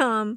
com.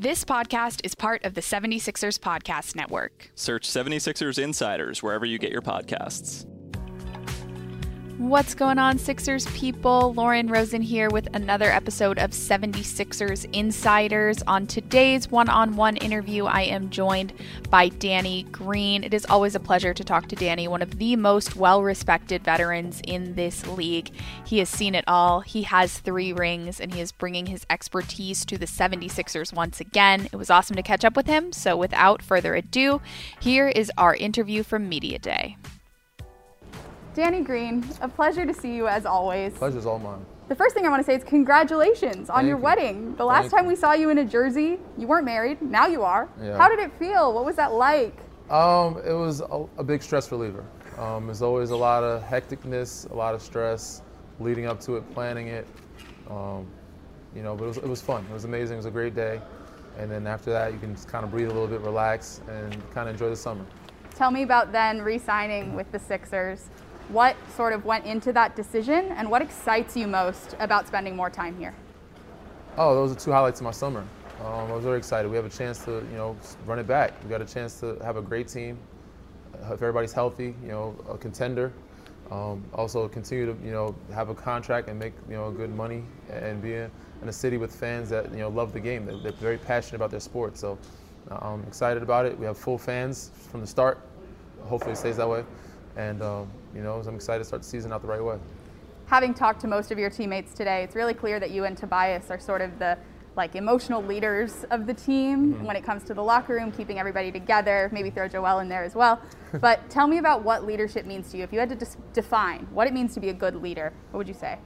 This podcast is part of the 76ers Podcast Network. Search 76ers Insiders wherever you get your podcasts. What's going on, Sixers people? Lauren Rosen here with another episode of 76ers Insiders. On today's one on one interview, I am joined by Danny Green. It is always a pleasure to talk to Danny, one of the most well respected veterans in this league. He has seen it all, he has three rings, and he is bringing his expertise to the 76ers once again. It was awesome to catch up with him. So, without further ado, here is our interview from Media Day. Danny Green, a pleasure to see you as always. Pleasure's all mine. The first thing I want to say is congratulations on Thank your you. wedding. The last Thank time we saw you in a jersey, you weren't married. Now you are. Yeah. How did it feel? What was that like? Um, it was a, a big stress reliever. Um, there's always a lot of hecticness, a lot of stress leading up to it, planning it. Um, you know, but it was, it was fun. It was amazing. It was a great day. And then after that, you can just kind of breathe a little bit, relax, and kind of enjoy the summer. Tell me about then re-signing with the Sixers. What sort of went into that decision, and what excites you most about spending more time here? Oh, those are two highlights of my summer. Um, I was very excited. We have a chance to, you know, run it back. We got a chance to have a great team. uh, If everybody's healthy, you know, a contender. Um, also continue to, you know, have a contract and make, you know, good money and be in, a city with fans that, you know, love the game. They're, they're very passionate about their sport. So uh, I'm excited about it. We have full fans from the start. Hopefully it stays that way. And, um, you know, I'm excited to start the season out the right way. Having talked to most of your teammates today, it's really clear that you and Tobias are sort of the like emotional leaders of the team when it comes to the locker room, keeping everybody together. Maybe throw Joel in there as well. but tell me about what leadership means to you. If you had to dis- define what it means to be a good leader, what would you say?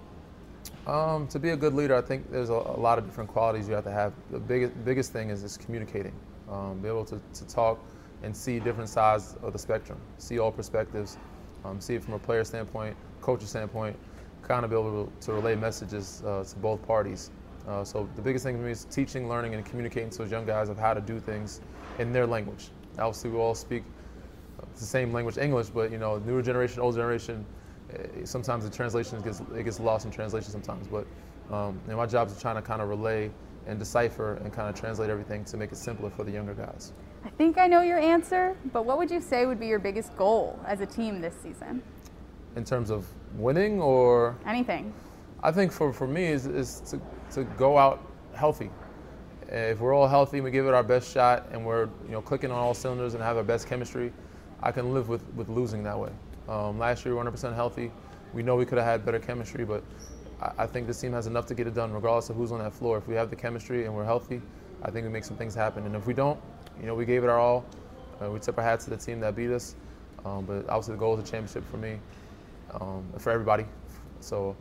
Um, to be a good leader, I think there's a, a lot of different qualities you have to have. The biggest biggest thing is just communicating. Um, be able to, to talk and see different sides of the spectrum, see all perspectives, um, see it from a player standpoint, coach's standpoint, kind of be able to, relay messages uh, to both parties. Uh, so the biggest thing for me is teaching, learning, and communicating to those young guys of how to do things in their language. Obviously, we all speak the same language, English, but you know, newer generation, old generation, eh, sometimes the translation gets it gets lost in translation sometimes. But um, and my job is trying to kind of relay and decipher and kind of translate everything to make it simpler for the younger guys. I think I know your answer, but what would you say would be your biggest goal as a team this season? In terms of winning, or Anything. I think for, for me is, is to, to go out healthy. If we're all healthy, we give it our best shot, and we're you know clicking on all cylinders and have our best chemistry, I can live with, with losing that way. Um, last year we were 100% healthy. We know we could have had better chemistry, but I, I think this team has enough to get it done, regardless of who's on that floor. If we have the chemistry and we're healthy, I think we make some things happen. And if we don't, you know, we gave it our all. Uh, we tip our hats to the team that beat us. Um, but obviously the goal is a championship for me, um, for everybody. So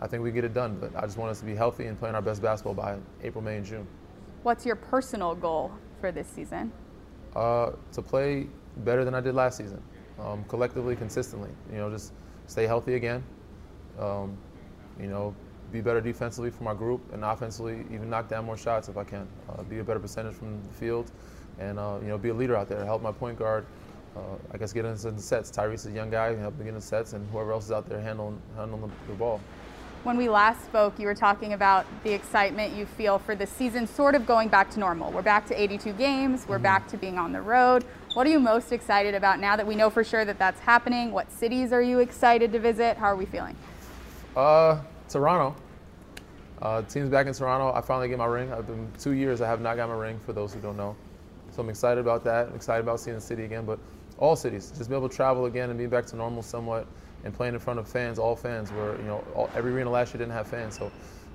I think we get it done. But I just want us to be healthy and playing our best basketball by April, May, and June. What's your personal goal for this season? Uh, to play better than I did last season, um, collectively, consistently. You know, just stay healthy again. Um, you know, be better defensively for my group and offensively, even knock down more shots if I can. Uh, be a better percentage from the field, and uh, you know, be a leader out there. Help my point guard. Uh, I guess get into the sets. Tyrese is a young guy, help him get in the sets, and whoever else is out there handling handling the, the ball. When we last spoke, you were talking about the excitement you feel for the season sort of going back to normal. We're back to 82 games, we're mm-hmm. back to being on the road. What are you most excited about now that we know for sure that that's happening? What cities are you excited to visit? How are we feeling? Uh, Toronto. Uh, team's back in Toronto. I finally get my ring. I've been two years. I have not got my ring. For those who don't know, so I'm excited about that. I'm excited about seeing the city again. But all cities, just be able to travel again and be back to normal somewhat and playing in front of fans, all fans. Where you know all, every arena last year didn't have fans, so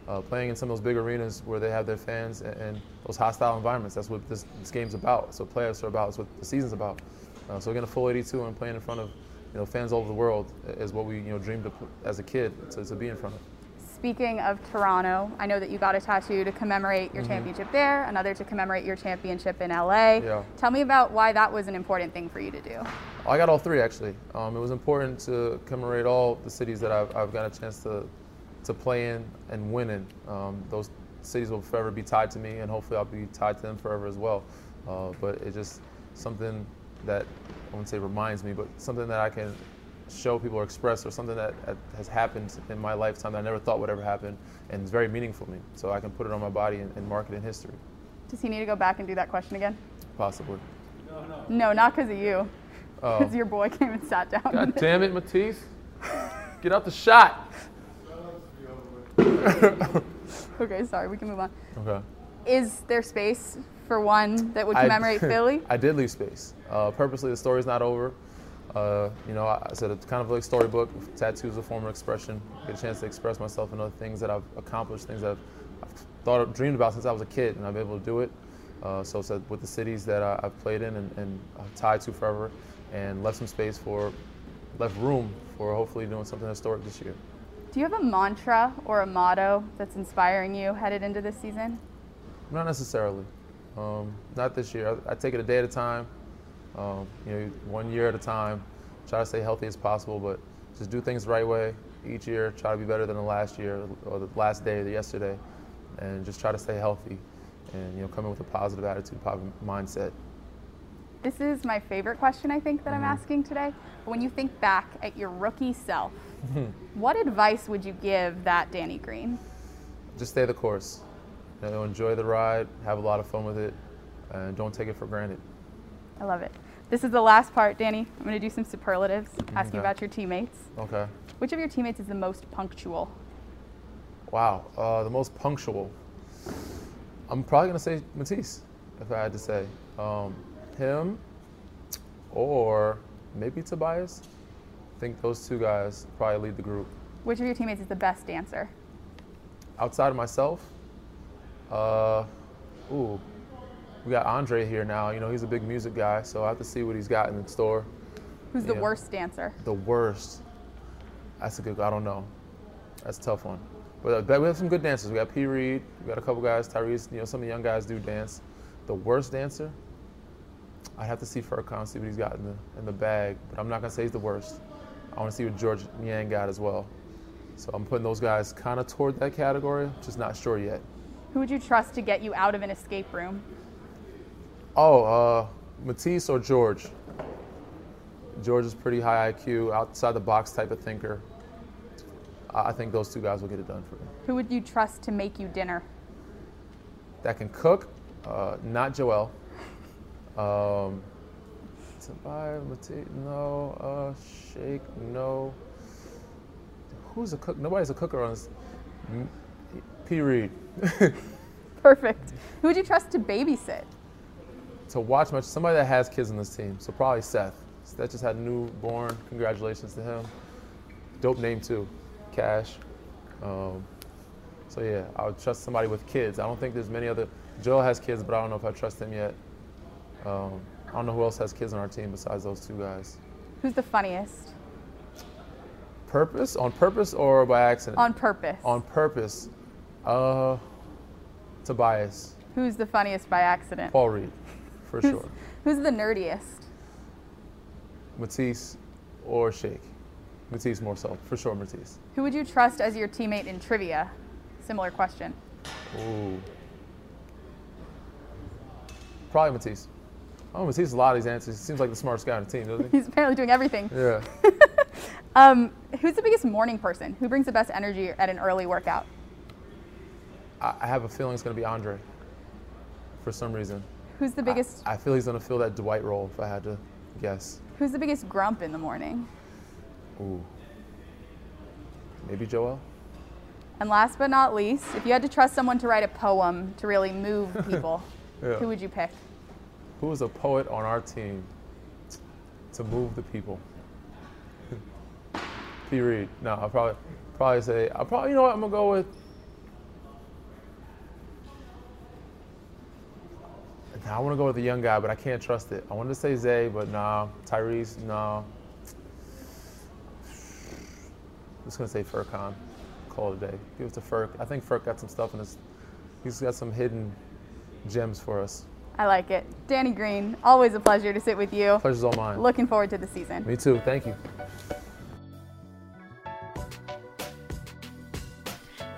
uh, playing in some of those big arenas where they have their fans and, and those hostile environments. That's what this, this, game's about. So playoffs are about. That's what the season's about. Uh, so getting a full 82 and playing in front of you know fans all over the world is what we you know dreamed of as a kid to, to be in front of. Speaking of Toronto, I know that you got a tattoo to commemorate your mm-hmm. championship there, another to commemorate your championship in LA. Yeah. Tell me about why that was an important thing for you to do. I got all three actually. Um, it was important to commemorate all the cities that I've, I've got a chance to to play in and win in. Um, those cities will forever be tied to me, and hopefully I'll be tied to them forever as well. Uh, but it's just something that I wouldn't say reminds me, but something that I can show people or express or something that has happened in my lifetime that I never thought would ever happen and it's very meaningful to me. So I can put it on my body and, and mark it in history. Does he need to go back and do that question again? Possibly. No, no. No, not because of you. Because oh. your boy came and sat down. God damn it, Matisse. Get out the shot. okay, sorry, we can move on. Okay. Is there space for one that would commemorate I, Philly? I did leave space. Uh, purposely, the story's not over. Uh, you know, I said it's kind of like storybook. Tattoos a form of expression. Get a chance to express myself and other things that I've accomplished, things that I've, I've thought, of, dreamed about since I was a kid, and I've been able to do it. Uh, so, so with the cities that I, have played in and, and tied to forever, and left some space for, left room for hopefully doing something historic this year. Do you have a mantra or a motto that's inspiring you headed into this season? Not necessarily. Um, not this year. I, I, take it a day at a time. Um, you know, one year at a time. Try to stay healthy as possible, but just do things the right way each year. Try to be better than the last year or the last day or the yesterday, and just try to stay healthy and you know come in with a positive attitude, positive mindset. This is my favorite question I think that mm-hmm. I'm asking today. When you think back at your rookie self, what advice would you give that Danny Green? Just stay the course. You know, enjoy the ride, have a lot of fun with it, and don't take it for granted. I love it. This is the last part, Danny. I'm going to do some superlatives, ask okay. you about your teammates. Okay. Which of your teammates is the most punctual? Wow, uh, the most punctual. I'm probably going to say Matisse, if I had to say. Um, him or maybe Tobias. I think those two guys probably lead the group. Which of your teammates is the best dancer? Outside of myself, uh, ooh, we got Andre here now. You know, he's a big music guy, so I have to see what he's got in the store. Who's the worst dancer? The worst. That's a good. I don't know. That's a tough one. But uh, we have some good dancers. We got P. Reed. We got a couple guys. Tyrese. You know, some of the young guys do dance. The worst dancer. I'd have to see Furkan, see what he's got in the in the bag. But I'm not gonna say he's the worst. I want to see what Georges Niang got as well. So I'm putting those guys kind of toward that category. Just not sure yet. Who would you trust to get you out of an escape room? Oh, uh, Matisse or George. George is pretty high IQ, outside the box type of thinker. I think those two guys will get it done for me. Who would you trust to make you dinner? That can cook, uh, not Joel. Um, Tobias, Matisse, no. Uh, Shake, no. Who's a cook? Nobody's a cooker on this. P. Reed. Perfect. Who would you trust to babysit? To watch much somebody that has kids in this team. So probably Seth. Seth just had a newborn. Congratulations to him. Dope name too, Cash. Um, so yeah, I would trust somebody with kids. I don't think there's many other. Joel has kids, but I don't know if I trust him yet. Um, I don't know who else has kids on our team besides those two guys. Who's the funniest? Purpose? On purpose or by accident? On purpose. On purpose. Uh, Tobias. Who's the funniest by accident? Paul Reed, for who's, sure. Who's the nerdiest? Matisse or Shake. Matisse more so, for sure Matisse. Who would you trust as your teammate in trivia? similar question. Ooh. Probably Matisse. Oh, Matisse has a lot of these answers. He seems like the smartest guy on the team, doesn't he? He's apparently doing everything. Yeah. Um, who's the biggest morning person? Who brings the best energy at an early workout? I, I have a feeling it's going to be Andre for some reason. Who's the biggest? I feel he's going to fill that Dwight role if I had to guess. who's the biggest grump in the morning? Ooh. Maybe Joel? And last but not least, if you had to trust someone to write a poem to really move people, Yeah. who would you pick? Who is a poet on our team to move the people? P. Reed. No, I'll probably probably say I'll probably you know what I'm gonna go with. Nah, I want to go with the young guy, but I can't trust it. I wanted to say Zay, but nah. Tyrese, no. I'm just gonna say Furkan. Call it a day. Give it to Furk. I think Furk got some stuff in his. He's got some hidden gems for us. I like it. Danny Green, always a pleasure to sit with you. Pleasure's all mine. Looking forward to the season. Me too. Thank you.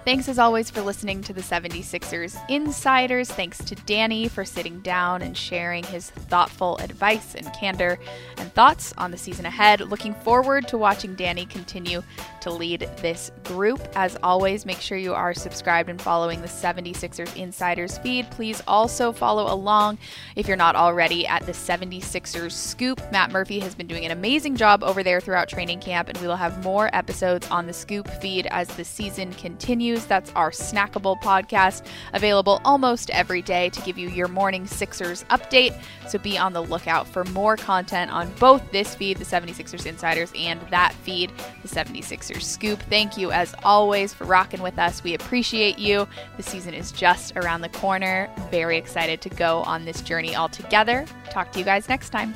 Thanks as always for listening to the 76ers Insiders. Thanks to Danny for sitting down and sharing his thoughtful advice and candor and thoughts on the season ahead. Looking forward to watching Danny continue to lead this group. As always, make sure you are subscribed and following the 76ers Insiders feed. Please also follow along if you're not already at the 76ers Scoop. Matt Murphy has been doing an amazing job over there throughout training camp, and we will have more episodes on the Scoop feed as the season continues. That's our snackable podcast, available almost every day to give you your morning Sixers update. So be on the lookout for more content on both this feed, the 76ers Insiders, and that feed, the 76ers Scoop. Thank you, as always, for rocking with us. We appreciate you. The season is just around the corner. Very excited to go on this journey all together. Talk to you guys next time.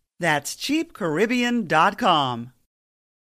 That's cheapcaribbean.com.